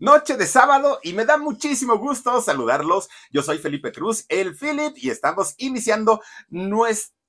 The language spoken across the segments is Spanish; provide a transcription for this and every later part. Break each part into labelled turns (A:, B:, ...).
A: Noche de sábado y me da muchísimo gusto saludarlos. Yo soy Felipe Cruz, el Philip, y estamos iniciando nuestro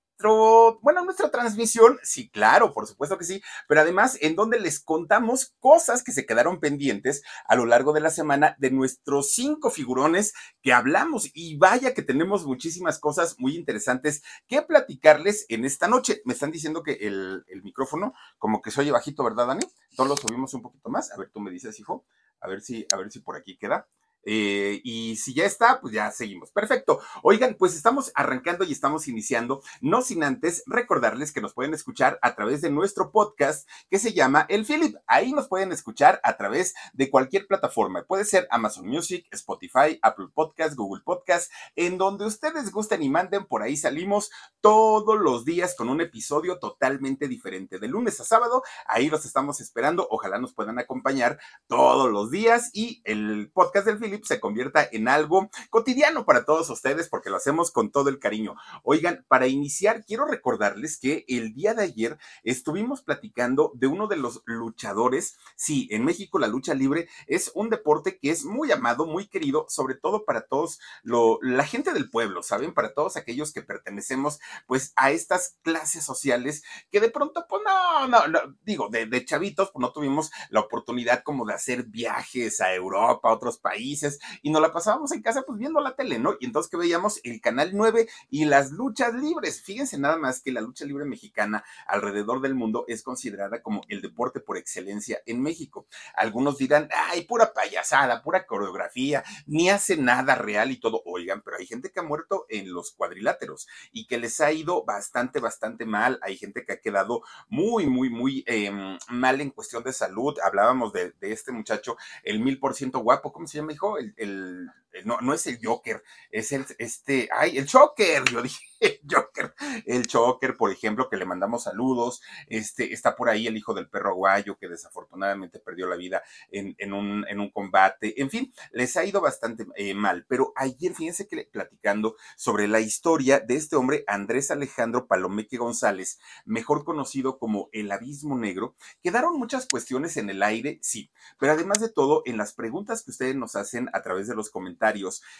A: bueno, nuestra transmisión, sí, claro, por supuesto que sí, pero además en donde les contamos cosas que se quedaron pendientes a lo largo de la semana de nuestros cinco figurones que hablamos. Y vaya que tenemos muchísimas cosas muy interesantes que platicarles en esta noche. Me están diciendo que el, micrófono como que se oye bajito, ¿verdad, Dani? Todos lo subimos un poquito más. A ver, tú me dices, hijo. A ver si, a ver si por aquí queda. Eh, y si ya está, pues ya seguimos. Perfecto. Oigan, pues estamos arrancando y estamos iniciando, no sin antes recordarles que nos pueden escuchar a través de nuestro podcast que se llama El Philip. Ahí nos pueden escuchar a través de cualquier plataforma. Puede ser Amazon Music, Spotify, Apple Podcast, Google Podcast, en donde ustedes gusten y manden. Por ahí salimos todos los días con un episodio totalmente diferente. De lunes a sábado, ahí los estamos esperando. Ojalá nos puedan acompañar todos los días y el podcast del Philip se convierta en algo cotidiano para todos ustedes porque lo hacemos con todo el cariño. Oigan, para iniciar, quiero recordarles que el día de ayer estuvimos platicando de uno de los luchadores. Sí, en México la lucha libre es un deporte que es muy amado, muy querido, sobre todo para todos lo, la gente del pueblo, ¿saben? Para todos aquellos que pertenecemos pues a estas clases sociales que de pronto, pues no, no, digo, de, de chavitos, pues no tuvimos la oportunidad como de hacer viajes a Europa, a otros países y nos la pasábamos en casa pues viendo la tele, ¿no? Y entonces que veíamos el Canal 9 y las luchas libres. Fíjense nada más que la lucha libre mexicana alrededor del mundo es considerada como el deporte por excelencia en México. Algunos dirán, ay, pura payasada, pura coreografía, ni hace nada real y todo. Oigan, pero hay gente que ha muerto en los cuadriláteros y que les ha ido bastante, bastante mal. Hay gente que ha quedado muy, muy, muy em, mal en cuestión de salud. Hablábamos de, de este muchacho, el mil por ciento guapo, ¿cómo se llama, hijo? El, no, no es el Joker, es el, este, ay, el Joker, yo dije, el Joker, el Joker, por ejemplo, que le mandamos saludos, este, está por ahí el hijo del perro aguayo, que desafortunadamente perdió la vida en, en, un, en un combate, en fin, les ha ido bastante eh, mal, pero ayer, fíjense que platicando sobre la historia de este hombre, Andrés Alejandro Palomeque González, mejor conocido como el Abismo Negro, quedaron muchas cuestiones en el aire, sí, pero además de todo, en las preguntas que ustedes nos hacen a través de los comentarios,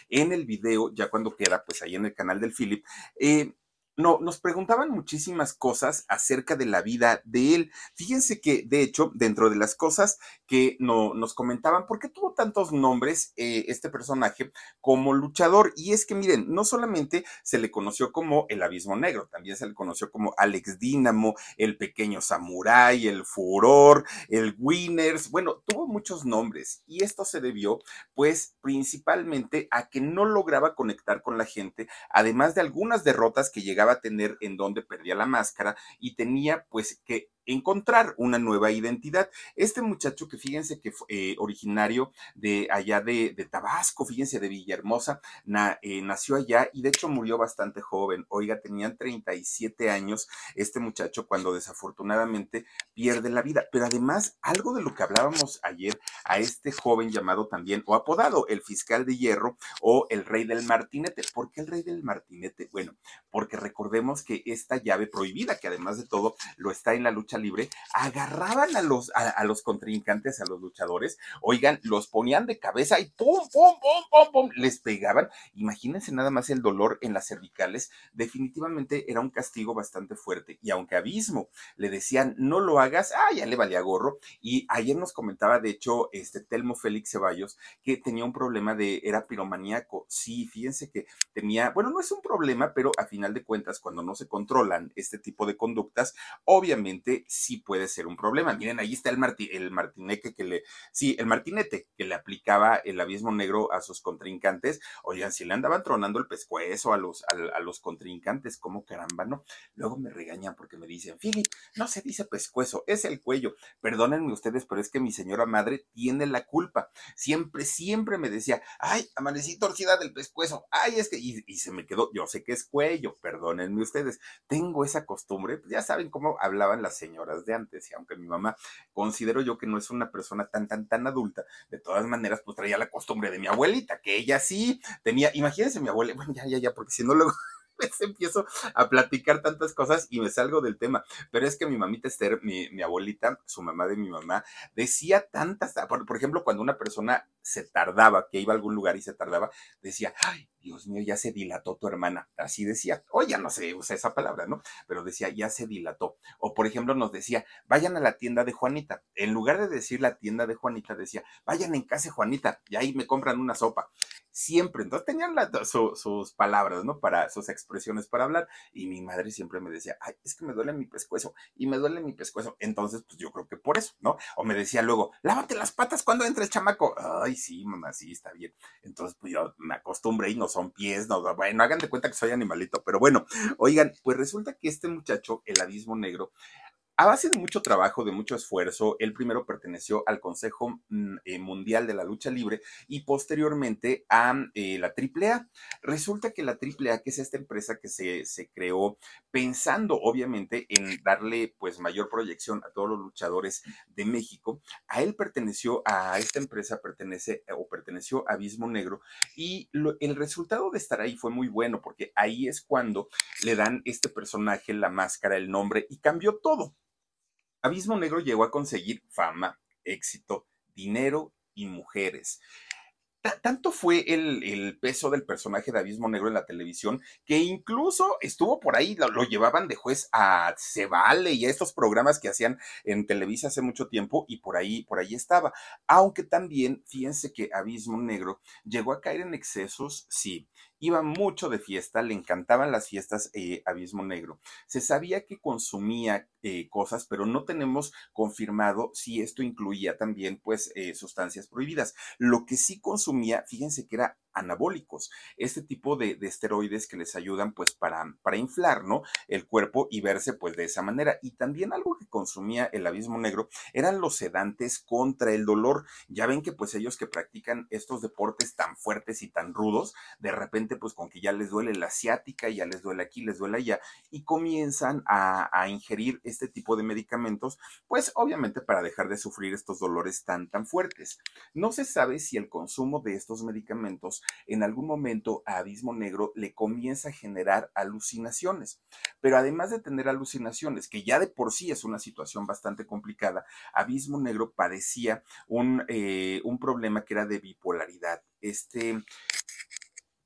A: en el video, ya cuando queda, pues ahí en el canal del Philip, eh, no, nos preguntaban muchísimas cosas acerca de la vida de él. Fíjense que, de hecho, dentro de las cosas que no, nos comentaban, ¿por qué tuvo tantos nombres eh, este personaje como luchador? Y es que, miren, no solamente se le conoció como el Abismo Negro, también se le conoció como Alex Dínamo, el Pequeño Samurai, el Furor, el Winners. Bueno, tuvo muchos nombres y esto se debió, pues, principalmente a que no lograba conectar con la gente, además de algunas derrotas que llegaban a tener en donde perdía la máscara y tenía pues que encontrar una nueva identidad. Este muchacho que fíjense que fue eh, originario de allá de, Tabasco, fíjense de Villahermosa, eh, nació allá y de hecho murió bastante joven. Oiga, tenían 37 años este muchacho cuando desafortunadamente pierde la vida. Pero además, algo de lo que hablábamos ayer a este joven llamado también o apodado el fiscal de hierro o el rey del martinete. ¿Por qué el rey del martinete? Bueno, porque recordemos que esta llave prohibida, que además de todo lo está en la lucha libre, agarraban a los, a, los contrincantes, a los luchadores, oigan, los ponían de cabeza y pum, pum, pum, pum, pum, les pegaban. Imagínense nada más el dolor en las cervicales. Definitivamente era un castigo bastante fuerte. Y aunque Abismo le decían, no lo hagas, ah, ya le valía gorro. Y ayer nos comentaba, de hecho, este Telmo Félix Ceballos, que tenía un problema de, era piromaníaco. Sí, fíjense que tenía, bueno, no es un problema, pero a final de cuentas, cuando no se controlan este tipo de conductas, obviamente sí puede ser un problema. Miren, ahí está el, el martineque que le, sí, el martinete que le aplicaba el abismo negro a sus contrincantes. Oigan, si le andaban tronando el pescuezo a los, a, los contrincantes, como caramba, ¿no? Luego me regañan porque me dicen, Philip, no se dice pescuezo, es el cuello. Perdónenme ustedes, pero es que mi señora madre tiene la culpa. Siempre, siempre me decía, ay, amanecí torcida del pescuezo, ay, es que, y, y se me quedó, yo sé que es cuello, perdónenme ustedes, tengo esa costumbre, pues ya saben cómo hablaban las señoras de antes, y aunque mi mamá considero yo que no es una persona tan, tan, tan adulta, de todas maneras, pues traía la costumbre de mi abuelita, que ella sí tenía, imagínense mi abuela, bueno, ya, ya, ya, porque si no luego empiezo a platicar tantas cosas y me salgo del tema. Pero es que mi mamita Esther, mi, mi abuelita, su mamá de mi mamá, decía tantas, por, por, ejemplo, cuando una persona se tardaba, que iba a algún lugar y se tardaba, decía, ay, Dios mío, ya se dilató tu hermana. Así decía. O ya no se usa esa palabra, ¿no? Pero decía, ya se dilató. O por ejemplo, nos decía, vayan a la tienda de Juanita. En lugar de decir la tienda de Juanita, decía, vayan en casa Juanita y ahí me compran una sopa. Siempre. Entonces tenían sus palabras, ¿no? Para sus expresiones para hablar. Y mi madre siempre me decía, ay, es que me duele mi pescuezo y me duele mi pescuezo. Entonces, pues yo creo que por eso, ¿no? O me decía luego, lávate las patas cuando entre el chamaco. Ay, sí, mamá, sí, está bien. Entonces, pues yo me acostumbré y no son pies, no, bueno, hagan de cuenta que soy animalito, pero bueno, oigan, pues resulta que este muchacho, el abismo negro, a base de mucho trabajo, de mucho esfuerzo, él primero perteneció al Consejo mm, eh, Mundial de la Lucha Libre y posteriormente a eh, la AAA. Resulta que la AAA, que es esta empresa que se, se, creó pensando obviamente en darle pues mayor proyección a todos los luchadores de México, a él perteneció, a esta empresa pertenece o perteneció a Abismo Negro y el resultado de estar ahí fue muy bueno porque ahí es cuando le dan este personaje la máscara, el nombre y cambió todo. Abismo Negro llegó a conseguir fama, éxito, dinero y mujeres. tanto fue el, peso del personaje de Abismo Negro en la televisión que incluso estuvo por ahí, lo, llevaban de juez a Se y a estos programas que hacían en Televisa hace mucho tiempo y por ahí, por ahí estaba. Aunque también, fíjense que Abismo Negro llegó a caer en excesos, sí, iba mucho de fiesta, le encantaban las fiestas eh, Abismo Negro. Se sabía que consumía eh, cosas, pero no tenemos confirmado si esto incluía también, pues, eh, sustancias prohibidas. Lo que sí consumía, fíjense que era anabólicos, este tipo de, esteroides que les ayudan pues para, para inflar, ¿no? El cuerpo y verse pues de esa manera. Y también algo que consumía el abismo negro eran los sedantes contra el dolor. Ya ven que pues ellos que practican estos deportes tan fuertes y tan rudos, de repente pues con que ya les duele la asiática, ya les duele aquí, les duele allá, y comienzan a, a ingerir este tipo de medicamentos, pues obviamente para dejar de sufrir estos dolores tan, tan fuertes. No se sabe si el consumo de estos medicamentos en algún momento a Abismo Negro le comienza a generar alucinaciones. Pero además de tener alucinaciones, que ya de por sí es una situación bastante complicada, Abismo Negro padecía un, eh, un problema que era de bipolaridad. Este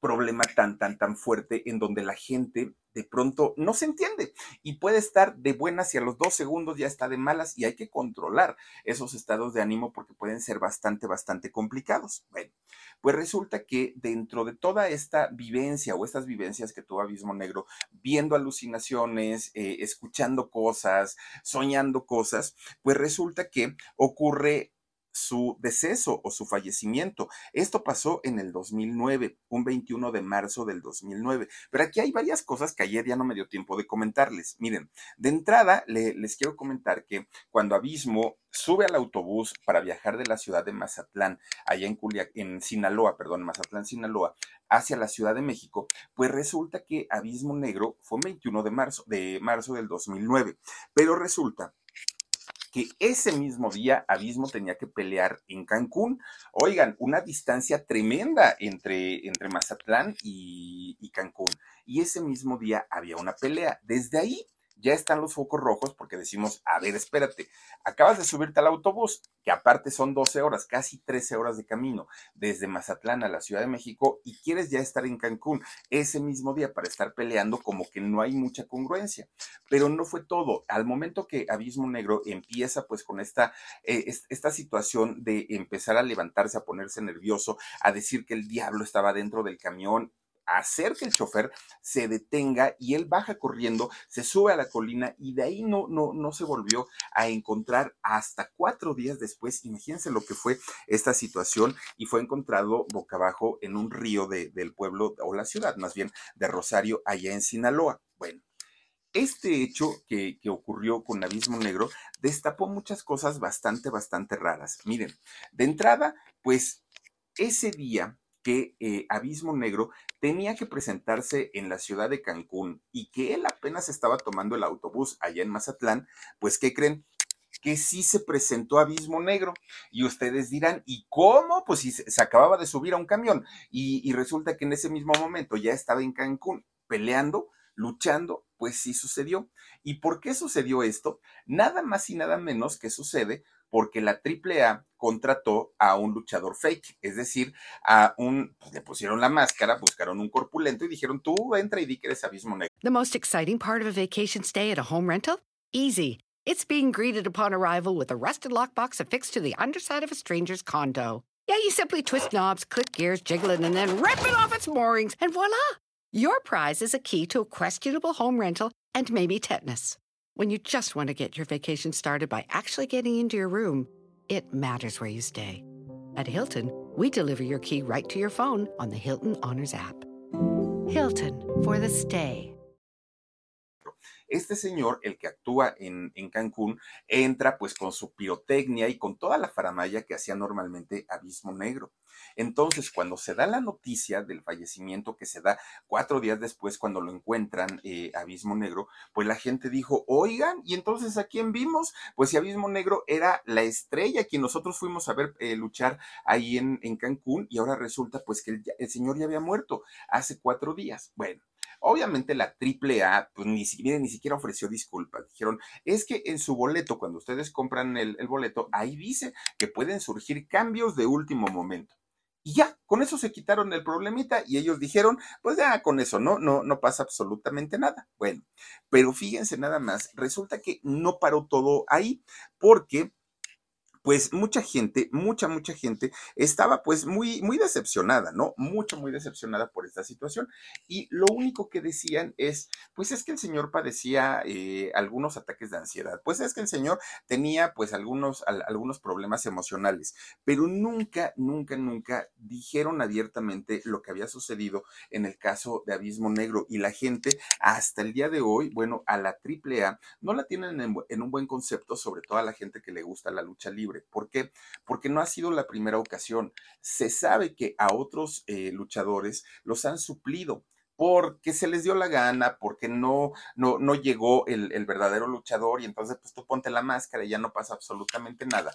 A: problema tan, tan, tan fuerte en donde la gente de pronto no se entiende y puede estar de buenas y a los dos segundos ya está de malas y hay que controlar esos estados de ánimo porque pueden ser bastante, bastante complicados. Bueno, pues resulta que dentro de toda esta vivencia o estas vivencias que tuvo Abismo Negro, viendo alucinaciones, eh, escuchando cosas, soñando cosas, pues resulta que ocurre su deceso o su fallecimiento. Esto pasó en el 2009, un 21 de marzo del 2009. Pero aquí hay varias cosas que ayer ya no me dio tiempo de comentarles. Miren, de entrada les quiero comentar que cuando Abismo sube al autobús para viajar de la ciudad de Mazatlán, allá en, en Sinaloa, perdón, Mazatlán, Sinaloa, hacia la Ciudad de México, pues resulta que Abismo Negro fue un 21 de marzo, de marzo del 2009. Pero resulta que ese mismo día Abismo tenía que pelear en Cancún. Oigan, una distancia tremenda entre, entre Mazatlán y, y Cancún. Y ese mismo día había una pelea. Desde ahí ya están los focos rojos porque decimos, a ver, espérate, acabas de subirte al autobús, que aparte son 12 horas, casi 13 horas de camino desde Mazatlán a la Ciudad de México y quieres ya estar en Cancún ese mismo día para estar peleando, como que no hay mucha congruencia. Pero no fue todo. Al momento que Abismo Negro empieza pues con esta, eh, esta situación de empezar a levantarse, a ponerse nervioso, a decir que el diablo estaba dentro del camión, hacer que el chofer se detenga y él baja corriendo, se sube a la colina y de ahí no, no, no se volvió a encontrar hasta cuatro días después. Imagínense lo que fue esta situación y fue encontrado boca abajo en un río del pueblo o la ciudad, más bien de Rosario, allá en Sinaloa. Bueno. Este hecho que, que ocurrió con Abismo Negro destapó muchas cosas bastante, bastante raras. Miren, de entrada, pues ese día que eh, Abismo Negro tenía que presentarse en la ciudad de Cancún y que él apenas estaba tomando el autobús allá en Mazatlán, pues ¿qué creen? que sí se presentó Abismo Negro. Y ustedes dirán, ¿y cómo? Pues si se acababa de subir a un camión y, y resulta que en ese mismo momento ya estaba en Cancún peleando, luchando, pues sí sucedió. ¿Y por qué sucedió esto? Nada más y nada menos que sucede porque la AAA contrató a un luchador fake, es decir, a un, pues le pusieron la máscara, buscaron un corpulento y dijeron, tú entra y di que eres abismo negro.
B: The most exciting part of a vacation stay at a home rental? Easy. It's being greeted upon arrival with a rusted lockbox affixed to the underside of a stranger's condo. Yeah, you simply twist knobs, click gears, jiggle it, and then rip it off its moorings, and voila! Your prize is a key to a questionable home rental and maybe tetanus. When you just want to get your vacation started by actually getting into your room, it matters where you stay. At Hilton, we deliver your key right to your phone on the Hilton Honors app. Hilton for the stay.
A: Este señor, el que actúa en, en, Cancún, entra pues con su pirotecnia y con toda la faramaya que hacía normalmente Abismo Negro. Entonces, cuando se da la noticia del fallecimiento que se da cuatro días después, cuando lo encuentran eh, Abismo Negro, pues la gente dijo, oigan, ¿y entonces a quién vimos? Pues si Abismo Negro era la estrella que nosotros fuimos a ver eh, luchar ahí en, en, Cancún y ahora resulta pues que el, el señor ya había muerto hace cuatro días. Bueno. Obviamente la AAA, pues ni, miren, ni siquiera ofreció disculpas. Dijeron, es que en su boleto, cuando ustedes compran el, el boleto, ahí dice que pueden surgir cambios de último momento. Y ya, con eso se quitaron el problemita y ellos dijeron, pues ya con eso no, no, no pasa absolutamente nada. Bueno, pero fíjense nada más, resulta que no paró todo ahí, porque pues mucha gente, mucha, mucha gente estaba pues muy, muy decepcionada, ¿no? Mucho, muy decepcionada por esta situación. Y lo único que decían es, pues es que el señor padecía eh, algunos ataques de ansiedad, pues es que el señor tenía pues algunos, al, algunos problemas emocionales, pero nunca, nunca, nunca dijeron abiertamente lo que había sucedido en el caso de Abismo Negro. Y la gente hasta el día de hoy, bueno, a la AAA no la tienen en, en un buen concepto, sobre todo a la gente que le gusta la lucha libre. ¿Por qué? Porque no ha sido la primera ocasión. Se sabe que a otros eh, luchadores los han suplido porque se les dio la gana, porque no, no, no llegó el, el, verdadero luchador y entonces pues tú ponte la máscara y ya no pasa absolutamente nada.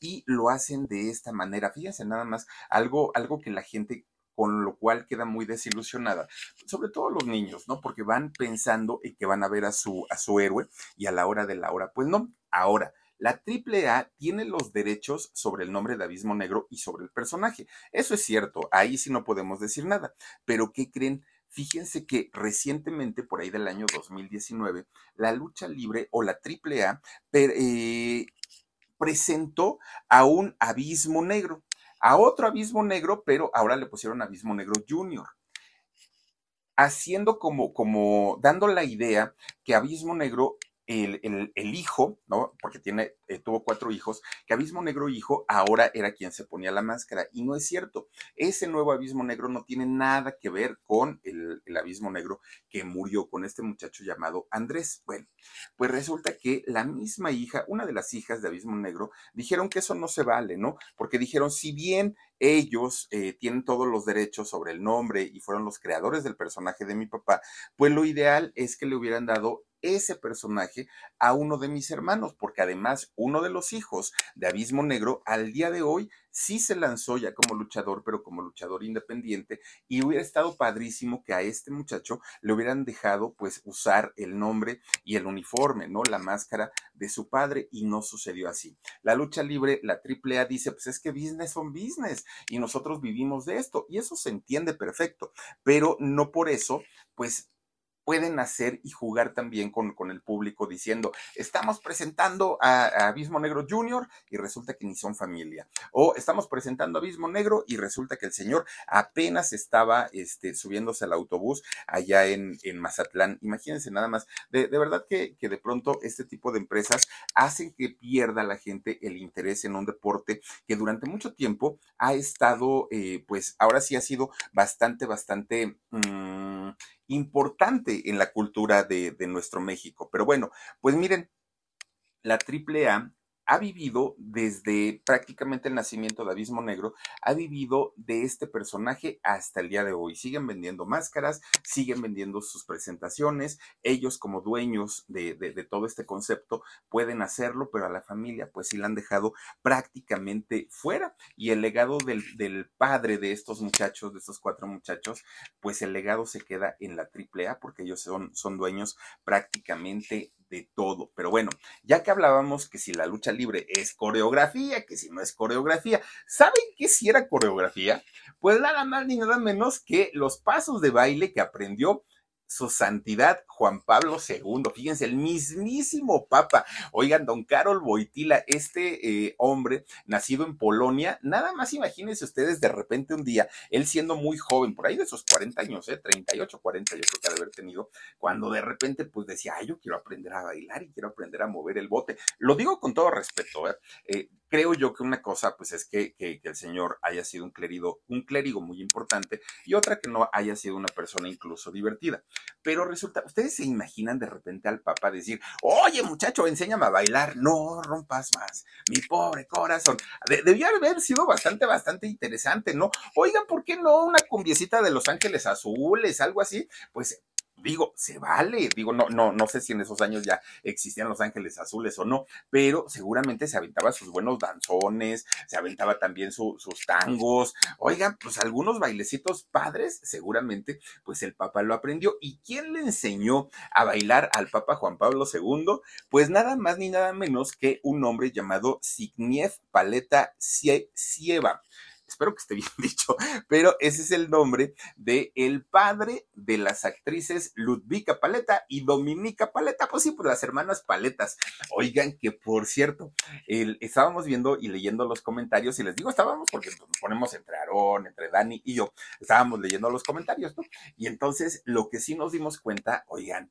A: Y lo hacen de esta manera. Fíjense nada más, algo, algo que la gente con lo cual queda muy desilusionada, sobre todo los niños, ¿no? Porque van pensando en que van a ver a su, a su héroe y a la hora de la hora, pues no, ahora la AAA tiene los derechos sobre el nombre de Abismo Negro y sobre el personaje. Eso es cierto, ahí sí no podemos decir nada. Pero ¿qué creen? Fíjense que recientemente, por ahí del año 2019, la lucha libre o la AAA eh, presentó a un abismo negro, a otro abismo negro, pero ahora le pusieron abismo negro junior haciendo como, como, dando la idea que Abismo Negro el, el, hijo, ¿no? Porque tiene, eh, tuvo cuatro hijos, que Abismo Negro hijo ahora era quien se ponía la máscara. Y no es cierto. Ese nuevo Abismo Negro no tiene nada que ver con el, el Abismo Negro que murió con este muchacho llamado Andrés. Bueno, pues resulta que la misma hija, una de las hijas de Abismo Negro, dijeron que eso no se vale, ¿no? Porque dijeron, si bien ellos eh, tienen todos los derechos sobre el nombre y fueron los creadores del personaje de mi papá, pues lo ideal es que le hubieran dado ese personaje a uno de mis hermanos, porque además uno de los hijos de Abismo Negro al día de hoy sí se lanzó ya como luchador, pero como luchador independiente, y hubiera estado padrísimo que a este muchacho le hubieran dejado pues usar el nombre y el uniforme, ¿no? La máscara de su padre, y no sucedió así. La lucha libre, la AAA dice, pues es que business son business, y nosotros vivimos de esto, y eso se entiende perfecto, pero no por eso, pues pueden hacer y jugar también con, con el público diciendo, estamos presentando a, Abismo Negro Junior y resulta que ni son familia. O estamos presentando a Abismo Negro y resulta que el señor apenas estaba este, subiéndose al autobús allá en, en Mazatlán. Imagínense nada más, de, de verdad que, que, de pronto este tipo de empresas hacen que pierda la gente el interés en un deporte que durante mucho tiempo ha estado, eh, pues ahora sí ha sido bastante, bastante... Mmm, importante en la cultura de, nuestro México. Pero bueno, pues miren, la AAA ha vivido desde prácticamente el nacimiento de Abismo Negro, ha vivido de este personaje hasta el día de hoy. Siguen vendiendo máscaras, siguen vendiendo sus presentaciones, ellos como dueños de, todo este concepto pueden hacerlo, pero a la familia pues sí la han dejado prácticamente fuera. Y el legado del, padre de estos muchachos, de estos cuatro muchachos, pues el legado se queda en la AAA porque ellos son, son dueños prácticamente de todo. Pero bueno, ya que hablábamos que si la lucha libre es coreografía, que si no es coreografía, ¿saben qué si era coreografía? Pues nada más ni nada menos que los pasos de baile que aprendió su santidad Juan Pablo II. Fíjense, el mismísimo Papa. Oigan, don Carol Boitila, este eh, hombre nacido en Polonia, nada más imagínense ustedes de repente un día, él siendo muy joven, por ahí de esos 40 años, eh, 38, 40, yo creo que ha de haber tenido, cuando de repente pues decía, ay, yo quiero aprender a bailar y quiero aprender a mover el bote. Lo digo con todo respeto, ¿eh? Creo yo que una cosa, pues es que, que, el Señor haya sido un clérigo, un clérigo muy importante y otra que no haya sido una persona incluso divertida. Pero resulta, ustedes se imaginan de repente al Papa decir, oye muchacho, enséñame a bailar, no rompas más, mi pobre corazón. debió haber sido bastante, bastante interesante, ¿no? Oigan, ¿por qué no una cumbiecita de Los Ángeles Azules, algo así? Pues digo, se vale, digo, no, no, no sé si en esos años ya existían Los Ángeles Azules o no, pero seguramente se aventaba sus buenos danzones, se aventaba también sus tangos, oigan, pues algunos bailecitos padres, seguramente, pues el Papa lo aprendió. ¿Y quién le enseñó a bailar al Papa Juan Pablo II? Pues nada más ni nada menos que un hombre llamado Zbigniew Paleta Sieva espero que esté bien dicho, pero ese es el nombre de el padre de las actrices Ludvika Paleta y Dominica Paleta, pues sí, pues las hermanas Paletas. Oigan, que por cierto, estábamos viendo y leyendo los comentarios, y les digo estábamos porque nos ponemos entre Aarón, entre Dani y yo, estábamos leyendo los comentarios, ¿no? Y entonces lo que sí nos dimos cuenta, oigan,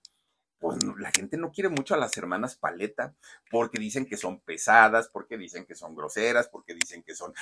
A: pues la gente no quiere mucho a las hermanas Paleta porque dicen que son pesadas, porque dicen que son groseras, porque dicen que son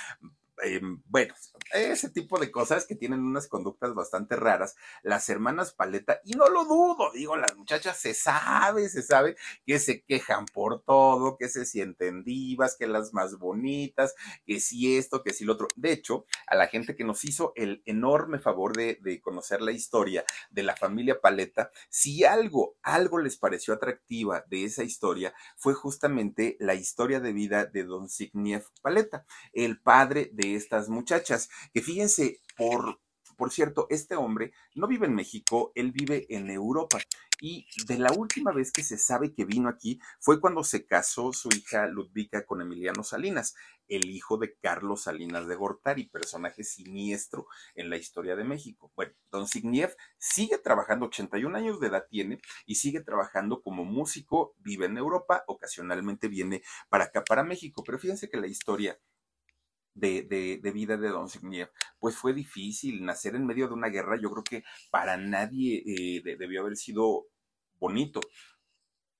A: eh, bueno, ese tipo de cosas que tienen unas conductas bastante raras, las hermanas Paleta, y no lo dudo, digo, las muchachas se sabe, se sabe que se quejan por todo, que se sienten divas, que las más bonitas, que si esto, que si lo otro. De hecho, a la gente que nos hizo el enorme favor de, de conocer la historia de la familia Paleta, si algo, algo les pareció atractiva de esa historia, fue justamente la historia de vida de don Zbigniew Paleta, el padre de estas muchachas. Que fíjense, por, por cierto, este hombre no vive en México, él vive en Europa. Y de la última vez que se sabe que vino aquí fue cuando se casó su hija Ludvika con Emiliano Salinas, el hijo de Carlos Salinas de Gortari, personaje siniestro en la historia de México. Bueno, don Signiev sigue trabajando, 81 años de edad tiene, y sigue trabajando como músico, vive en Europa, ocasionalmente viene para acá, para México. Pero fíjense que la historia de, de, vida de Don Zbigniew, pues fue difícil. Nacer en medio de una guerra, yo creo que para nadie eh, debió haber sido bonito.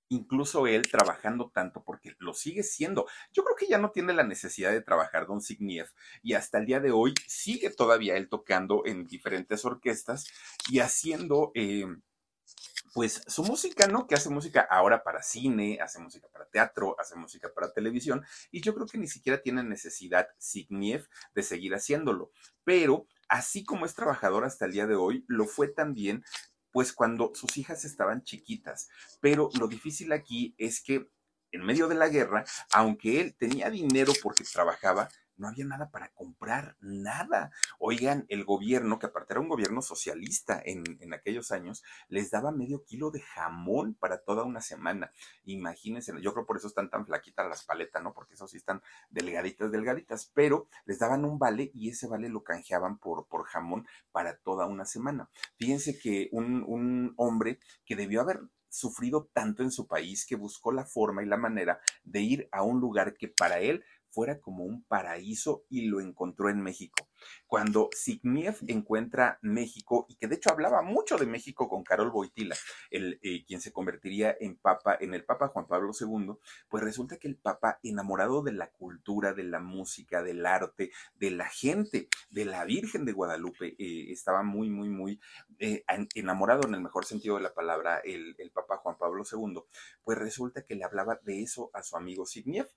A: Incluso él trabajando tanto, porque lo sigue siendo. Yo creo que ya no tiene la necesidad de trabajar Don Zbigniew y hasta el día de hoy sigue todavía él tocando en diferentes orquestas y haciendo eh, pues su música, ¿no? Que hace música ahora para cine, hace música para teatro, hace música para televisión, y yo creo que ni siquiera tiene necesidad Signiev de seguir haciéndolo. Pero así como es trabajador hasta el día de hoy, lo fue también pues cuando sus hijas estaban chiquitas. Pero lo difícil aquí es que en medio de la guerra, aunque él tenía dinero porque trabajaba, no había nada para comprar, nada. Oigan, el gobierno, que aparte era un gobierno socialista en, en, aquellos años, les daba medio kilo de jamón para toda una semana. Imagínense, yo creo por eso están tan flaquitas las paletas, ¿no? Porque eso sí están delgaditas, delgaditas, pero les daban un vale y ese vale lo canjeaban por, por jamón para toda una semana. Fíjense que un, un hombre que debió haber sufrido tanto en su país que buscó la forma y la manera de ir a un lugar que para él fuera como un paraíso y lo encontró en México. Cuando Signiev encuentra México, y que de hecho hablaba mucho de México con Carol Boitila, el, eh, quien se convertiría en papa, en el Papa Juan Pablo II, pues resulta que el Papa, enamorado de la cultura, de la música, del arte, de la gente, de la Virgen de Guadalupe, eh, estaba muy, muy, muy eh, enamorado en el mejor sentido de la palabra el, el Papa Juan Pablo II, pues resulta que le hablaba de eso a su amigo Signiev.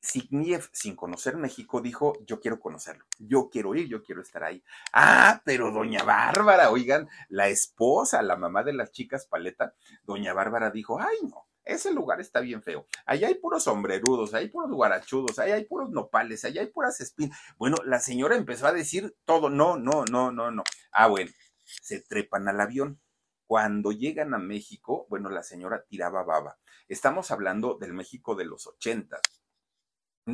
A: Signiev, sin conocer México, dijo, yo quiero conocerlo, yo quiero ir, yo quiero estar ahí. Ah, pero doña Bárbara, oigan, la esposa, la mamá de las chicas Paleta, doña Bárbara dijo, ay no, ese lugar está bien feo. Allá hay puros sombrerudos, hay puros guarachudos, allá hay puros nopales, allá hay puras espinas. Bueno, la señora empezó a decir todo, no, no, no, no, no. Ah, bueno, se trepan al avión. Cuando llegan a México, bueno, la señora tiraba baba. Estamos hablando del México de los ochentas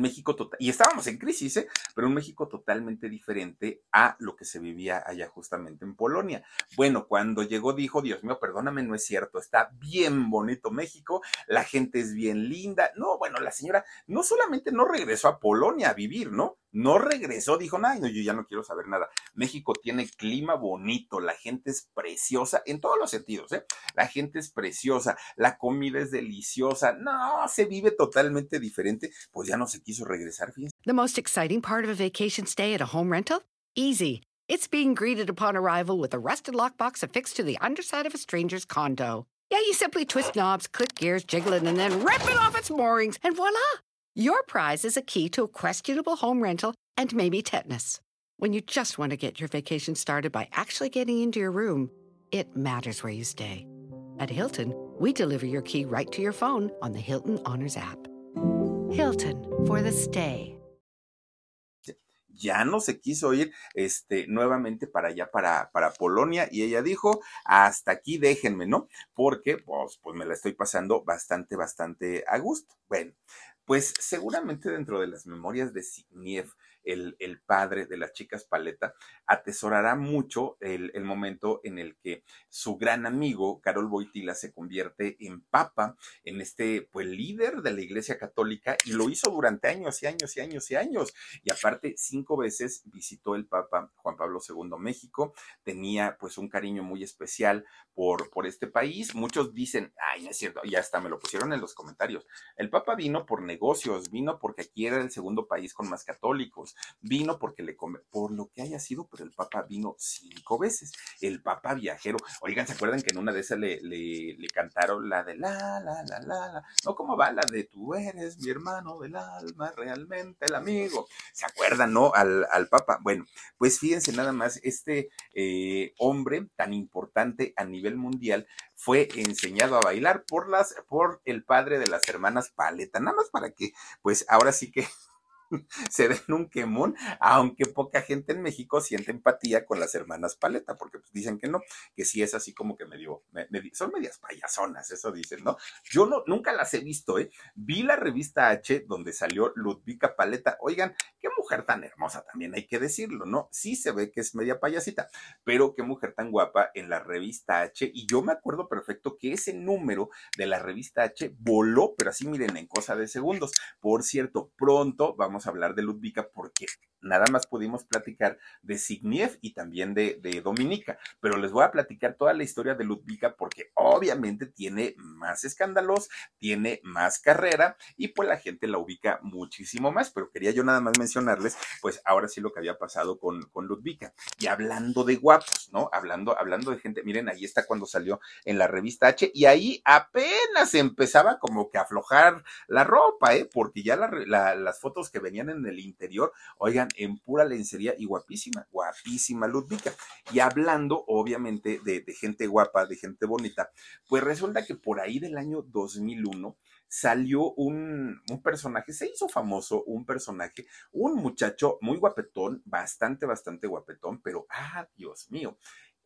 A: México total, y estábamos en crisis, ¿eh? pero un México totalmente diferente a lo que se vivía allá justamente en Polonia. Bueno, cuando llegó dijo, Dios mío, perdóname, no es cierto, está bien bonito México, la gente es bien linda. No, bueno, la señora no solamente no regresó a Polonia a vivir, ¿no? No regresó, dijo, no, yo ya no quiero saber nada. México tiene clima bonito, la gente es preciosa en todos los sentidos, ¿eh? La gente es preciosa, la comida es deliciosa, no, se vive totalmente diferente, pues ya no se quiso regresar, fíjense.
B: The most exciting part of a vacation stay at a home rental? Easy. It's being greeted upon arrival with a rusted lockbox affixed to the underside of a stranger's condo. Yeah, you simply twist knobs, click gears, jiggle it, and then rip it off its moorings, and voila! Your prize is a key to a questionable home rental and maybe tetanus. When you just want to get your vacation started by actually getting into your room, it matters where you stay. At Hilton, we deliver your key right to your phone on the Hilton Honors app. Hilton for the stay.
A: ya no se quiso ir este, nuevamente para allá, para, para Polonia, y ella dijo, hasta aquí déjenme, ¿no? Porque pues, pues me la estoy pasando bastante, bastante a gusto. Bueno, pues seguramente dentro de las memorias de Signiev, el, el, padre de las chicas Paleta, atesorará mucho el, el, momento en el que su gran amigo, Carol Boitila, se convierte en papa, en este pues líder de la Iglesia Católica, y lo hizo durante años y años y años y años. Y aparte, cinco veces visitó el Papa Juan Pablo II México, tenía pues un cariño muy especial por, por este país. Muchos dicen, ay, no es cierto, y hasta me lo pusieron en los comentarios. El Papa vino por negocios, vino porque aquí era el segundo país con más católicos, vino porque le por lo que haya sido, pero el Papa vino cinco veces. El Papa viajero, oigan, ¿se acuerdan que en una de esas le, le, le cantaron la de la, la, la, la, la? No, ¿cómo va la de tú eres mi hermano del alma, realmente el amigo? ¿Se acuerdan, no? Al, al Papa. Bueno, pues fíjense nada más, este eh, hombre tan importante a nivel mundial fue enseñado a bailar por las, por el padre de las hermanas Paleta, nada más para que, pues ahora sí que se den un quemón, aunque poca gente en México siente empatía con las hermanas Paleta, porque pues dicen que no, que sí es así como que medio, me, me, son medias payasonas, eso dicen, ¿no? Yo no, nunca las he visto, ¿eh? Vi la revista H donde salió Ludvika Paleta, oigan, qué mujer tan hermosa también, hay que decirlo, ¿no? Sí se ve que es media payasita, pero qué mujer tan guapa en la revista H, y yo me acuerdo perfecto que ese número de la revista H voló, pero así miren, en cosa de segundos. Por cierto, pronto vamos a hablar de Ludvika porque nada más pudimos platicar de Signiev y también de, Dominica, pero les voy a platicar toda la historia de Ludvika porque obviamente tiene más escándalos, tiene más carrera y pues la gente la ubica muchísimo más, pero quería yo nada más mencionarles pues ahora sí lo que había pasado con, con Ludvika. Y hablando de guapos, ¿no? Hablando, hablando de gente, miren, ahí está cuando salió en la revista H y ahí apenas empezaba como que a aflojar la ropa, ¿eh? Porque ya la, la, las fotos que venían en el interior, oigan, en pura lencería y guapísima, guapísima Ludvika. Y hablando, obviamente, de, de gente guapa, de gente bonita, pues resulta que por ahí del año 2001, salió un, un, personaje, se hizo famoso un personaje, un muchacho muy guapetón, bastante, bastante guapetón, pero, ah, Dios mío,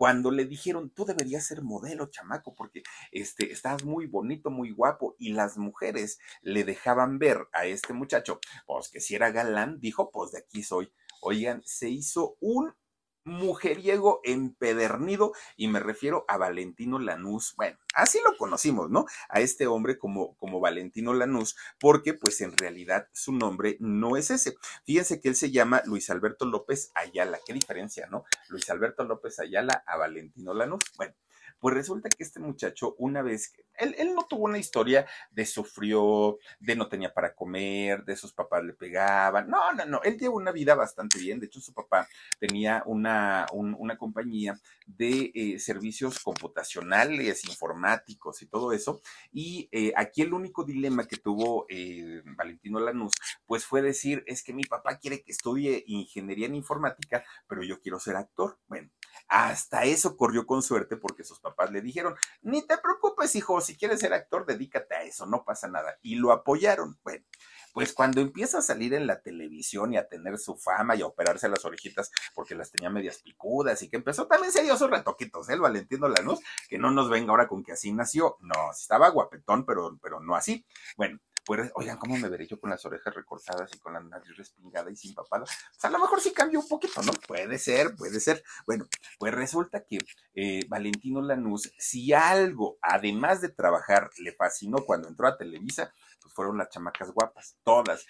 A: cuando le dijeron, tú deberías ser modelo, chamaco, porque este, estás muy bonito, muy guapo, y las mujeres le dejaban ver a este muchacho, pues que si era galán, dijo, pues de aquí soy. Oigan, se hizo un mujeriego empedernido y me refiero a Valentino Lanús. Bueno, así lo conocimos, ¿no? A este hombre como, como Valentino Lanús, porque pues en realidad su nombre no es ese. Fíjense que él se llama Luis Alberto López Ayala. Qué diferencia, ¿no? Luis Alberto López Ayala a Valentino Lanús. Bueno, pues resulta que este muchacho, una vez, él, él no tuvo una historia de sufrió, de no tenía para comer, de sus papás le pegaban. No, no, no. Él llevó una vida bastante bien. De hecho, su papá tenía una, una compañía de eh, servicios computacionales, informáticos y todo eso. Y eh, aquí el único dilema que tuvo eh, Valentino Lanús, pues fue decir, es que mi papá quiere que estudie ingeniería en informática, pero yo quiero ser actor. Bueno, hasta eso corrió con suerte porque sus papás le dijeron, ni te preocupes, hijo, si quieres ser actor, dedícate a eso, no pasa nada. Y lo apoyaron. Bueno, pues cuando empieza a salir en la televisión y a tener su fama y a operarse las orejitas porque las tenía medias picudas y que empezó también se dio sus retoquitos, ¿eh? el Valentino Lanús, que no nos venga ahora con que así nació. No, estaba guapetón, pero, pero no así. Bueno, pues, oigan, ¿cómo me veré yo con las orejas recortadas y con la nariz respingada y sin papada? Pues a lo mejor sí cambió un poquito, ¿no? Puede ser, puede ser. Bueno, pues resulta que eh, Valentino Lanús, si algo, además de trabajar, le fascinó cuando entró a Televisa, pues fueron las chamacas guapas, todas.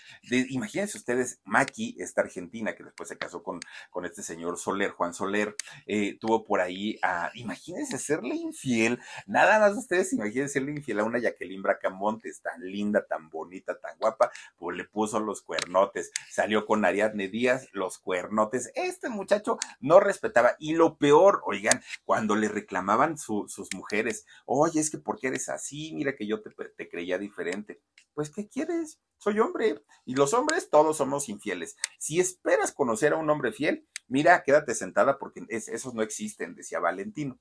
A: imagínense ustedes, Maki, esta argentina que después se casó con, con este señor Soler, Juan Soler, eh, tuvo por ahí a, imagínense serle infiel, nada más ustedes imagínense serle infiel a una Jacqueline Bracamontes, tan linda, tan bonita, tan guapa, pues le puso los cuernotes, salió con Ariadne Díaz, los cuernotes, este muchacho no respetaba, y lo peor, oigan, cuando le reclamaban sus mujeres, oye, es que ¿por qué eres así? Mira que yo te, te creía diferente pues ¿qué quieres? Soy hombre. Y los hombres todos somos infieles. Si esperas conocer a un hombre fiel, mira, quédate sentada porque esos no existen, decía Valentino.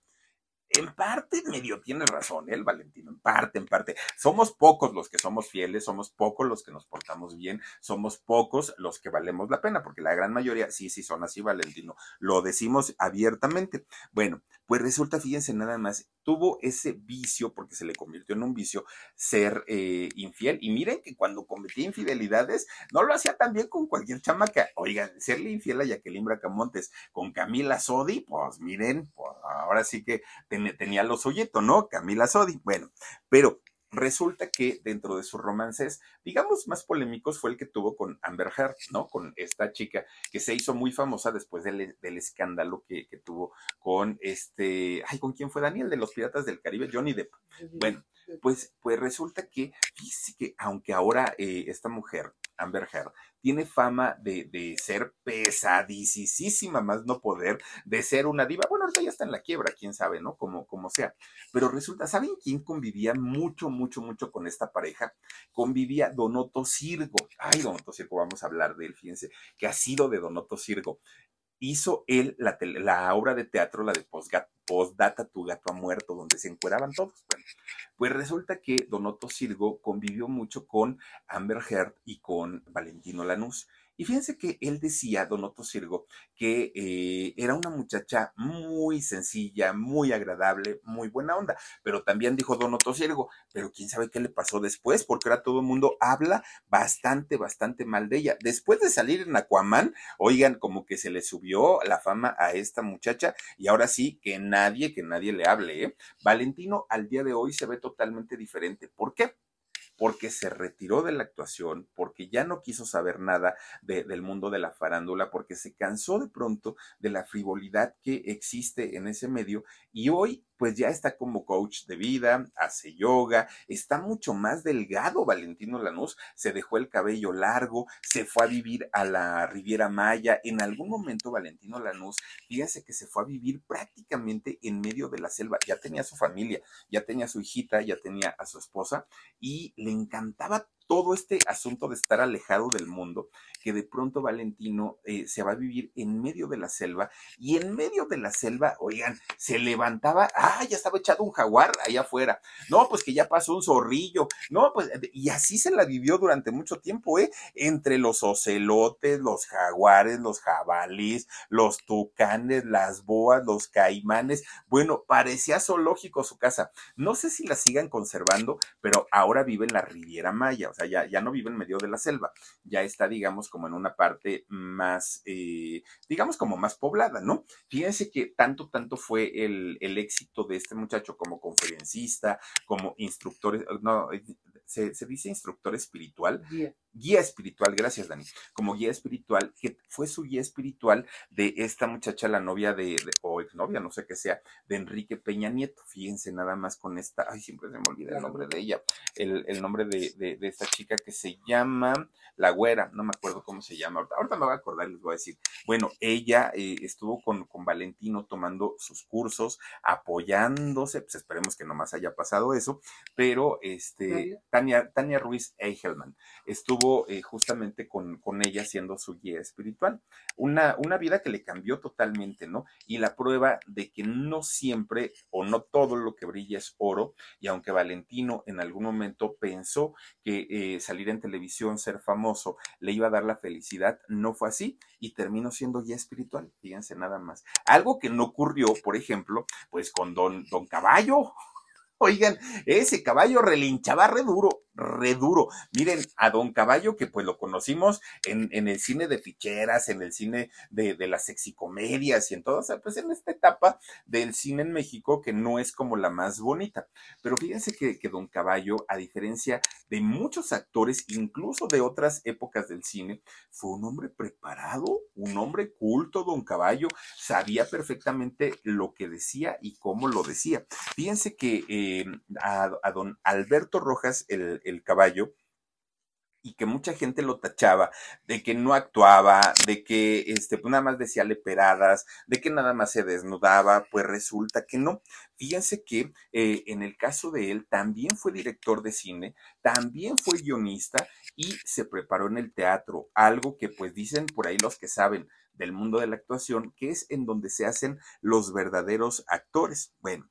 A: En parte medio tiene razón ¿eh? el Valentino, en parte, en parte. Somos pocos los que somos fieles, somos pocos los que nos portamos bien, somos pocos los que valemos la pena, porque la gran mayoría sí, sí son así, Valentino. Lo decimos abiertamente. Bueno, pues resulta, fíjense nada más, tuvo ese vicio, porque se le convirtió en un vicio, ser eh, infiel. Y miren que cuando cometía infidelidades, no lo hacía tan bien con cualquier chamaca. Oigan, serle infiel a Jacqueline Bracamontes con Camila Sodi, pues miren, pues ahora sí que tenía los suyito, ¿no? Camila Sodi. Bueno, pero resulta que dentro de sus romances, digamos, más polémicos fue el que tuvo con Amber Heard, ¿no? Con esta chica que se hizo muy famosa después del, escándalo que, tuvo con este, ay, ¿con quién fue Daniel? De los Piratas del Caribe, Johnny Depp. Bueno, pues, pues resulta que, fíjese que aunque ahora eh, esta mujer, Amber Heard, tiene fama de, de ser pesadísima, más no poder, de ser una diva. Bueno, ahorita ya está en la quiebra, quién sabe, ¿no? Como, como sea. Pero resulta, ¿saben quién convivía mucho, mucho, mucho con esta pareja? Convivía Donoto Sirgo. Ay, Donoto Sirgo, vamos a hablar de él, fíjense, que ha sido de Donoto Sirgo hizo él la, la, obra de teatro, la de Postdata, Tu gato ha muerto, donde se encueraban todos. Pues resulta que Donoto Sirgo convivió mucho con Amber Heard y con Valentino Lanús. Y fíjense que él decía, Don Otto Sirgo, que eh, era una muchacha muy sencilla, muy agradable, muy buena onda. Pero también dijo Don Otto Sirgo, pero quién sabe qué le pasó después, porque ahora todo el mundo habla bastante, bastante mal de ella. Después de salir en Aquaman, oigan, como que se le subió la fama a esta muchacha y ahora sí que nadie, que nadie le hable. ¿eh? Valentino al día de hoy se ve totalmente diferente. ¿Por qué? Porque se retiró de la actuación, porque ya no quiso saber nada del mundo de la farándula, porque se cansó de pronto de la frivolidad que existe en ese medio y hoy pues ya está como coach de vida, hace yoga, está mucho más delgado Valentino Lanús, se dejó el cabello largo, se fue a vivir a la Riviera Maya, en algún momento Valentino Lanús, fíjese que se fue a vivir prácticamente en medio de la selva, ya tenía su familia, ya tenía su hijita, ya tenía a su esposa y le encantaba todo este asunto de estar alejado del mundo, que de pronto Valentino eh, se va a vivir en medio de la selva y en medio de la selva, oigan, se levantaba, ah, ya estaba echado un jaguar allá afuera, no, pues que ya pasó un zorrillo, no, pues, y así se la vivió durante mucho tiempo, ¿eh? Entre los ocelotes, los jaguares, los jabalís, los tucanes, las boas, los caimanes, bueno, parecía zoológico su casa. No sé si la sigan conservando, pero ahora vive en la Riviera Maya, o sea, ya, ya no vive en medio de la selva, ya está, digamos, como en una parte más, eh, digamos, como más poblada, ¿no? Fíjense que tanto, tanto fue el, el éxito de este muchacho como conferencista, como instructor, no, se, dice instructor espiritual. Guía. espiritual, gracias Dani. Como guía espiritual, que fue su guía espiritual de esta muchacha, la novia de, o exnovia, no sé qué sea, de Enrique Peña Nieto. Fíjense nada más con esta, ay, siempre se me olvida el nombre de ella, el, nombre de, esta chica que se llama La Güera, no me acuerdo cómo se llama, ahorita, me voy a acordar y les voy a decir. Bueno, ella eh, estuvo con, con Valentino tomando sus cursos, apoyándose, pues esperemos que no más haya pasado eso, pero este, Tania, Ruiz Eichelman. Estuvo eh, justamente con, con, ella siendo su guía espiritual. Una, una vida que le cambió totalmente, ¿no? Y la prueba de que no siempre o no todo lo que brilla es oro. Y aunque Valentino en algún momento pensó que eh, salir en televisión, ser famoso, le iba a dar la felicidad, no fue así y terminó siendo guía espiritual. Fíjense nada más. Algo que no ocurrió, por ejemplo, pues con Don, don Caballo. Oigan, ese caballo relinchaba re duro, re duro. Miren, a Don Caballo, que pues lo conocimos en, en el cine de ficheras, en el cine de, de las sexicomedias y en todo, o sea, pues en esta etapa del cine en México que no es como la más bonita. Pero fíjense que, que Don Caballo, a diferencia de muchos actores, incluso de otras épocas del cine, fue un hombre preparado, un hombre culto, Don Caballo, sabía perfectamente lo que decía y cómo lo decía. Fíjense que... Eh, eh, a, don Alberto Rojas, el, el caballo, y que mucha gente lo tachaba de que no actuaba, de que este, pues nada más decía leperadas, de que nada más se desnudaba, pues resulta que no. Fíjense que eh, en el caso de él también fue director de cine, también fue guionista y se preparó en el teatro, algo que pues dicen por ahí los que saben del mundo de la actuación, que es en donde se hacen los verdaderos actores. Bueno,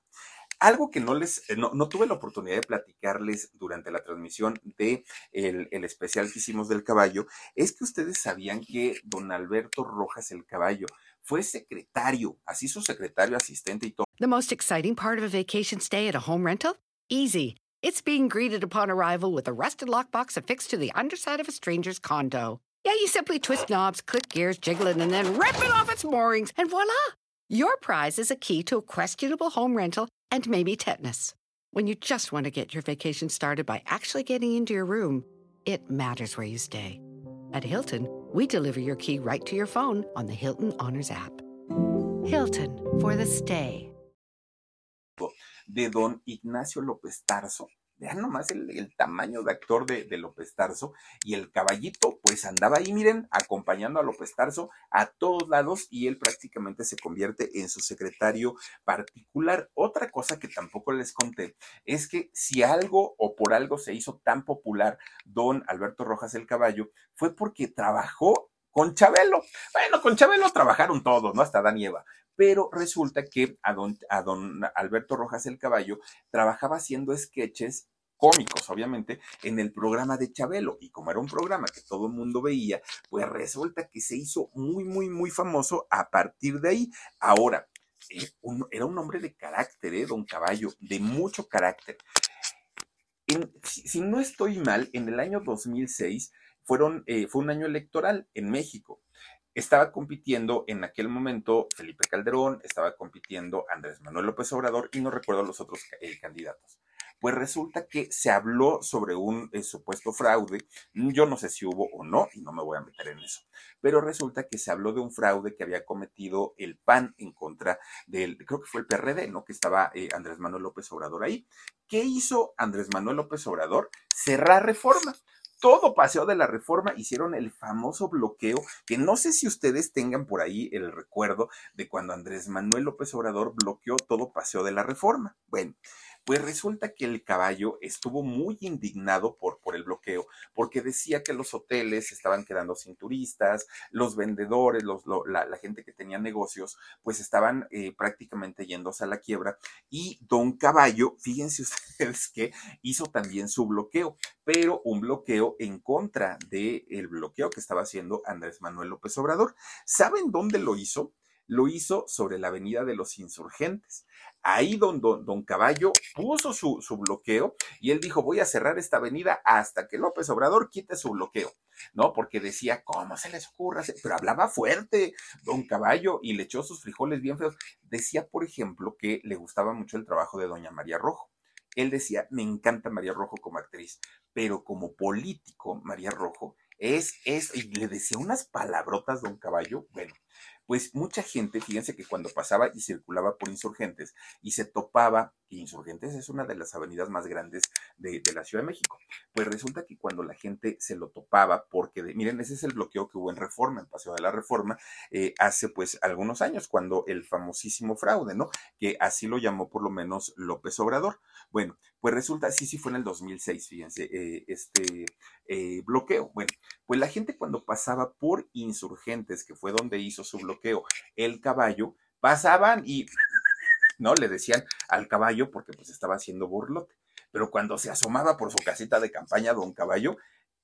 A: algo que no les, eh, no, tuve la oportunidad de platicarles durante la transmisión de el, especial que hicimos del caballo, es que ustedes sabían que don Alberto Rojas el caballo fue secretario, así su secretario asistente y todo.
B: The most exciting part of a vacation stay at a home rental? Easy. It's being greeted upon arrival with a rusted lockbox affixed to the underside of a stranger's condo. Yeah, you simply twist knobs, click gears, jiggle it, and then rip it off its moorings, and voila! Your prize is a key to a questionable home rental and maybe tetanus. When you just want to get your vacation started by actually getting into your room, it matters where you stay. At Hilton, we deliver your key right to your phone on the Hilton Honors app. Hilton for the stay.
A: De don Ignacio López Tarso, Vean nomás el, tamaño de actor de, López Tarso. Y el caballito, pues andaba ahí, miren, acompañando a López Tarso a todos lados y él prácticamente se convierte en su secretario particular. Otra cosa que tampoco les conté es que si algo o por algo se hizo tan popular don Alberto Rojas el Caballo, fue porque trabajó con Chabelo. Bueno, con Chabelo trabajaron todos, ¿no? Hasta Dan y Eva pero resulta que a don, Alberto Rojas el Caballo trabajaba haciendo sketches cómicos, obviamente, en el programa de Chabelo. Y como era un programa que todo el mundo veía, pues resulta que se hizo muy, muy, muy famoso a partir de ahí. Ahora, eh, era un hombre de carácter, ¿eh? don Caballo, de mucho carácter. si, no estoy mal, en el año 2006 fueron, eh, fue un año electoral en México estaba compitiendo en aquel momento Felipe Calderón, estaba compitiendo Andrés Manuel López Obrador y no recuerdo los otros eh, candidatos. Pues resulta que se habló sobre un eh, supuesto fraude, yo no sé si hubo o no, y no me voy a meter en eso, pero resulta que se habló de un fraude que había cometido el PAN en contra del, creo que fue el PRD, ¿no? Que estaba eh, Andrés Manuel López Obrador ahí. ¿Qué hizo Andrés Manuel López Obrador? Cerrar reforma todo paseo de la reforma hicieron el famoso bloqueo, que no sé si ustedes tengan por ahí el recuerdo de cuando Andrés Manuel López Obrador bloqueó todo paseo de la reforma. Bueno, Pues resulta que el caballo estuvo muy indignado por, por el bloqueo, porque decía que los hoteles estaban quedando sin turistas, los vendedores, los, la, gente que tenía negocios, pues estaban eh, prácticamente yéndose a la quiebra. Y don Caballo, fíjense ustedes que hizo también su bloqueo, pero un bloqueo en contra del bloqueo que estaba haciendo Andrés Manuel López Obrador. ¿Saben dónde lo hizo? Lo hizo sobre la Avenida de los Insurgentes. Ahí don, don, Caballo puso su, su, bloqueo y él dijo, voy a cerrar esta avenida hasta que López Obrador quite su bloqueo, ¿no? Porque decía, ¿cómo se les ocurra? Pero hablaba fuerte don Caballo y le echó sus frijoles bien feos. Decía, por ejemplo, que le gustaba mucho el trabajo de doña María Rojo. Él decía, me encanta María Rojo como actriz, pero como político, María Rojo es, es, y le decía unas palabrotas don Caballo, bueno, pues mucha gente, fíjense que cuando pasaba y circulaba por insurgentes y se topaba, que insurgentes es una de las avenidas más grandes de, la Ciudad de México, pues resulta que cuando la gente se lo topaba, porque miren, ese es el bloqueo que hubo en Reforma, en Paseo de la Reforma, eh, hace pues algunos años, cuando el famosísimo fraude, ¿no? Que así lo llamó por lo menos López Obrador. Bueno, pues resulta, sí, sí fue en el 2006, fíjense, eh, este eh, bloqueo. Bueno, pues la gente cuando pasaba por insurgentes, que fue donde hizo su bloqueo, el caballo, pasaban y, ¿no? Le decían al caballo porque pues estaba haciendo burlote. Pero cuando se asomaba por su casita de campaña, don caballo,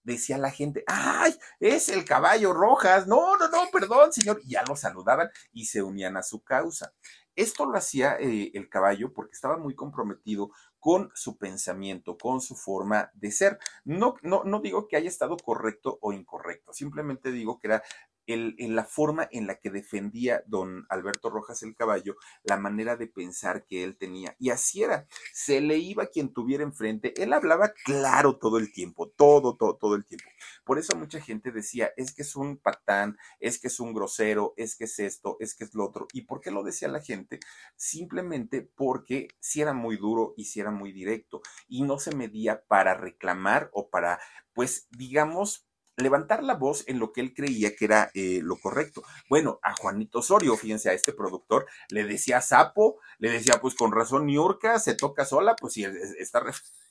A: decía la gente, ¡ay! Es el caballo Rojas. No, no, no, perdón, señor. Y ya lo saludaban y se unían a su causa. Esto lo hacía eh, el caballo porque estaba muy comprometido con su pensamiento, con su forma de ser. No, no, no digo que haya estado correcto o incorrecto, simplemente digo que era en la forma en la que defendía don Alberto Rojas el caballo, la manera de pensar que él tenía. Y así era, se le iba quien tuviera enfrente, él hablaba claro todo el tiempo, todo, todo, todo el tiempo. Por eso mucha gente decía, es que es un patán, es que es un grosero, es que es esto, es que es lo otro. ¿Y por qué lo decía la gente? Simplemente porque si era muy duro y si era muy directo y no se medía para reclamar o para, pues, digamos, levantar la voz en lo que él creía que era eh, lo correcto. Bueno, a Juanito Osorio, fíjense, a este productor, le decía sapo, le decía, pues con razón, Niurka se toca sola, pues si está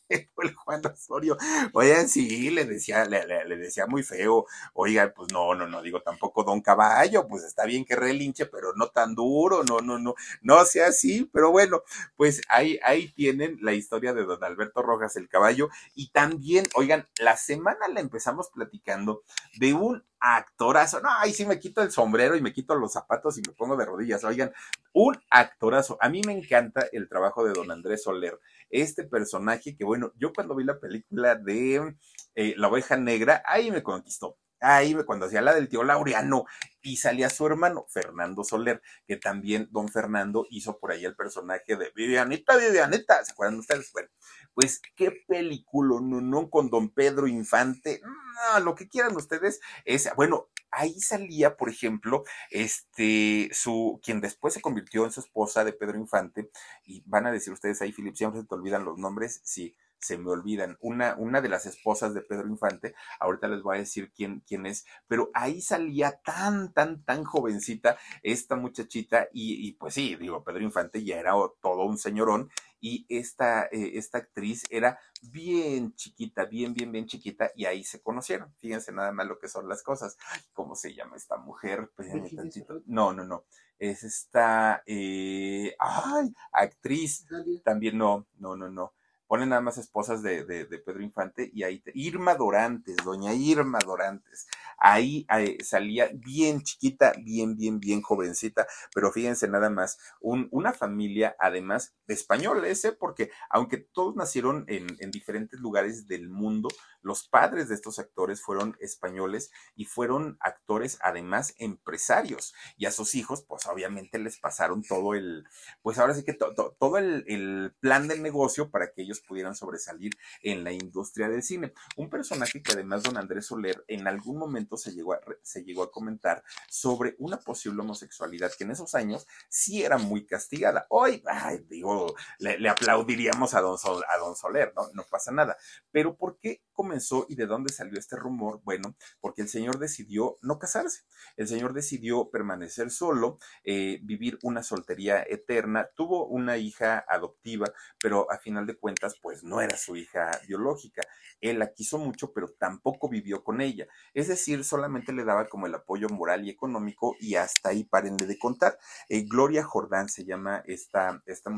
A: el Juan Osorio. Oigan, sí, le decía, le, decía muy feo. Oiga, pues no, no, no, digo tampoco Don Caballo, pues está bien que relinche, pero no tan duro, no, no, no, no sea así. Pero bueno, pues ahí, ahí tienen la historia de Don Alberto Rojas el Caballo. Y también, oigan, la semana la empezamos platicando de un actorazo. No, ahí sí me quito el sombrero y me quito los zapatos y me pongo de rodillas. Oigan, un actorazo. A mí me encanta el trabajo de don Andrés Soler. Este personaje que, bueno, yo cuando vi la película de eh, La oveja negra, ahí me conquistó. Ahí cuando hacía la del tío Laureano y salía su hermano Fernando Soler, que también don Fernando hizo por ahí el personaje de Vivianita, Vivianita, ¿se acuerdan ustedes? Bueno, pues qué película, no, no, con don Pedro Infante, no, lo que quieran ustedes es, bueno, ahí salía, por ejemplo, este, su, quien después se convirtió en su esposa de Pedro Infante, y van a decir ustedes ahí, Filip, siempre se te olvidan los nombres, sí, se me olvidan. Una, una de las esposas de Pedro Infante, ahorita les voy a decir quién, quién es, pero ahí salía tan, tan, tan jovencita esta muchachita y, pues sí, digo, Pedro Infante ya era todo un señorón y esta, eh, esta actriz era bien chiquita, bien, bien, bien chiquita y ahí se conocieron. Fíjense nada más lo que son las cosas. ¿Cómo se llama esta mujer? No, no, no. Es esta, eh, ay, actriz. También no, no, no, no ponen nada más esposas de, de, Pedro Infante y ahí, Irma Dorantes, doña Irma Dorantes, ahí, salía bien chiquita, bien, bien, bien jovencita, pero fíjense nada más, una familia además española ese, porque aunque todos nacieron en, en diferentes lugares del mundo, los padres de estos actores fueron españoles y fueron actores además empresarios y a sus hijos pues obviamente les pasaron todo el, pues ahora sí que todo el, el plan del negocio para que ellos pudieran sobresalir en la industria del cine. Un personaje que además don Andrés Soler en algún momento se llegó a, se llegó a comentar sobre una posible homosexualidad que en esos años sí era muy castigada. Hoy, ay, digo, le, aplaudiríamos a don, a don Soler, ¿no? No pasa nada. Pero ¿por qué comenzó y de dónde salió este rumor? Bueno, porque el señor decidió no casarse. El señor decidió permanecer solo, eh, vivir una soltería eterna. Tuvo una hija adoptiva, pero a final de cuentas, pues no era su hija biológica. Él la quiso mucho, pero tampoco vivió con ella. Es decir, solamente le daba como el apoyo moral y económico y hasta ahí párenle de contar. Eh, Gloria Jordán se llama esta, esta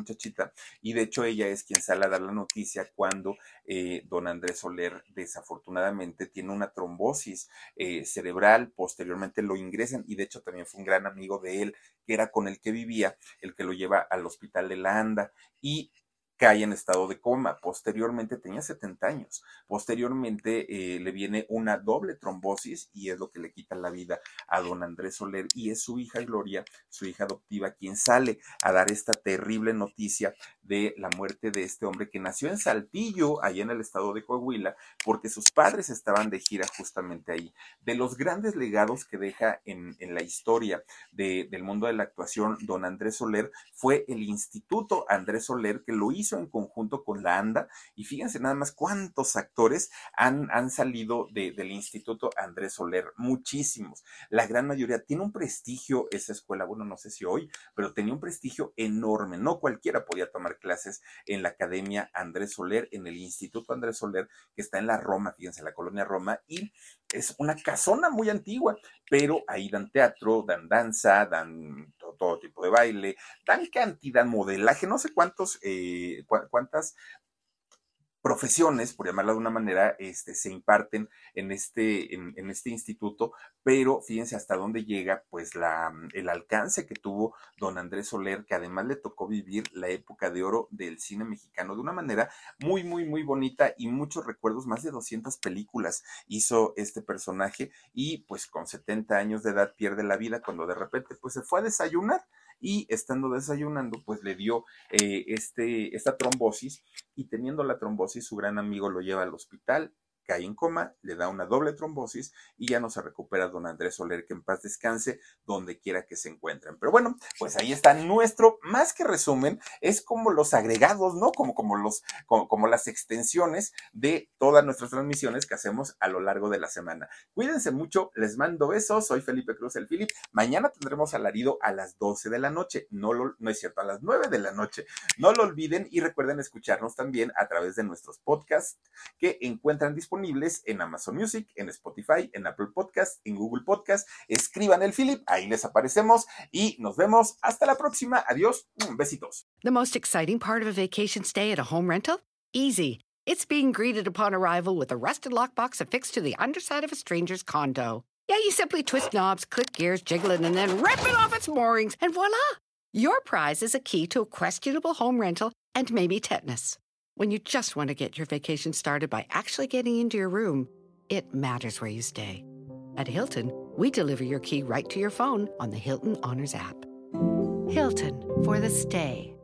A: y de hecho ella es quien sale a dar la noticia cuando eh, don Andrés Soler desafortunadamente tiene una trombosis eh, cerebral, posteriormente lo ingresan y de hecho también fue un gran amigo de él que era con el que vivía, el que lo lleva al hospital de la Anda y cae en estado de coma. Posteriormente tenía 70 años. Posteriormente eh, le viene una doble trombosis y es lo que le quita la vida a don Andrés Soler y es su hija Gloria, su hija adoptiva, quien sale a dar esta terrible noticia de la muerte de este hombre que nació en Saltillo, allá en el estado de Coahuila, porque sus padres estaban de gira justamente ahí. De los grandes legados que deja en, la historia del mundo de la actuación don Andrés Soler fue el Instituto Andrés Soler que lo hizo en conjunto con la ANDA y fíjense nada más cuántos actores han, han salido del Instituto Andrés Soler, muchísimos. La gran mayoría tiene un prestigio esa escuela, bueno, no sé si hoy, pero tenía un prestigio enorme. No cualquiera podía tomar clases en la Academia Andrés Soler, en el Instituto Andrés Soler, que está en la Roma, fíjense, la colonia Roma, y es una casona muy antigua, pero ahí dan teatro, dan danza, dan todo, tipo de baile, dan cantidad, modelaje, no sé cuántos, eh, cuántas profesiones, por llamarla de una manera, este, se imparten en este, en, este instituto, pero fíjense hasta dónde llega, pues, la, el alcance que tuvo don Andrés Soler, que además le tocó vivir la época de oro del cine mexicano de una manera muy, muy, muy bonita y muchos recuerdos, más de 200 películas hizo este personaje y pues con 70 años de edad pierde la vida cuando de repente pues se fue a desayunar y estando desayunando, pues le dio eh, este, esta trombosis y teniendo la trombosis, su gran amigo lo lleva al hospital, cae en coma, le da una doble trombosis y ya no se recupera don Andrés Soler, que en paz descanse donde quiera que se encuentren. Pero bueno, pues ahí está nuestro, más que resumen, es como los agregados, ¿no? Como, como, los, como, las extensiones de todas nuestras transmisiones que hacemos a lo largo de la semana. Cuídense mucho, les mando besos, soy Felipe Cruz el Philip. Mañana tendremos alarido a las 12 de la noche, no, lo, no es cierto, a las 9 de la noche. No lo olviden y recuerden escucharnos también a través de nuestros podcasts que encuentran disponibles disponibles en Amazon Music, en Spotify, en Apple Podcast, en Google Podcast. Escriban el Philip, ahí les aparecemos y nos vemos hasta la próxima. Adiós, mm, besitos.
B: The most exciting part of a vacation stay at a home rental? Easy. It's being greeted upon arrival with a rusted lockbox affixed to the underside of a stranger's condo. Yeah, you simply twist knobs, click gears, jiggle it, and then rip it off its moorings, and voila! Your prize is a key to a questionable home rental and maybe tetanus. When you just want to get your vacation started by actually getting into your room, it matters where you stay. At Hilton, we deliver your key right to your phone on the Hilton Honors app. Hilton for the stay.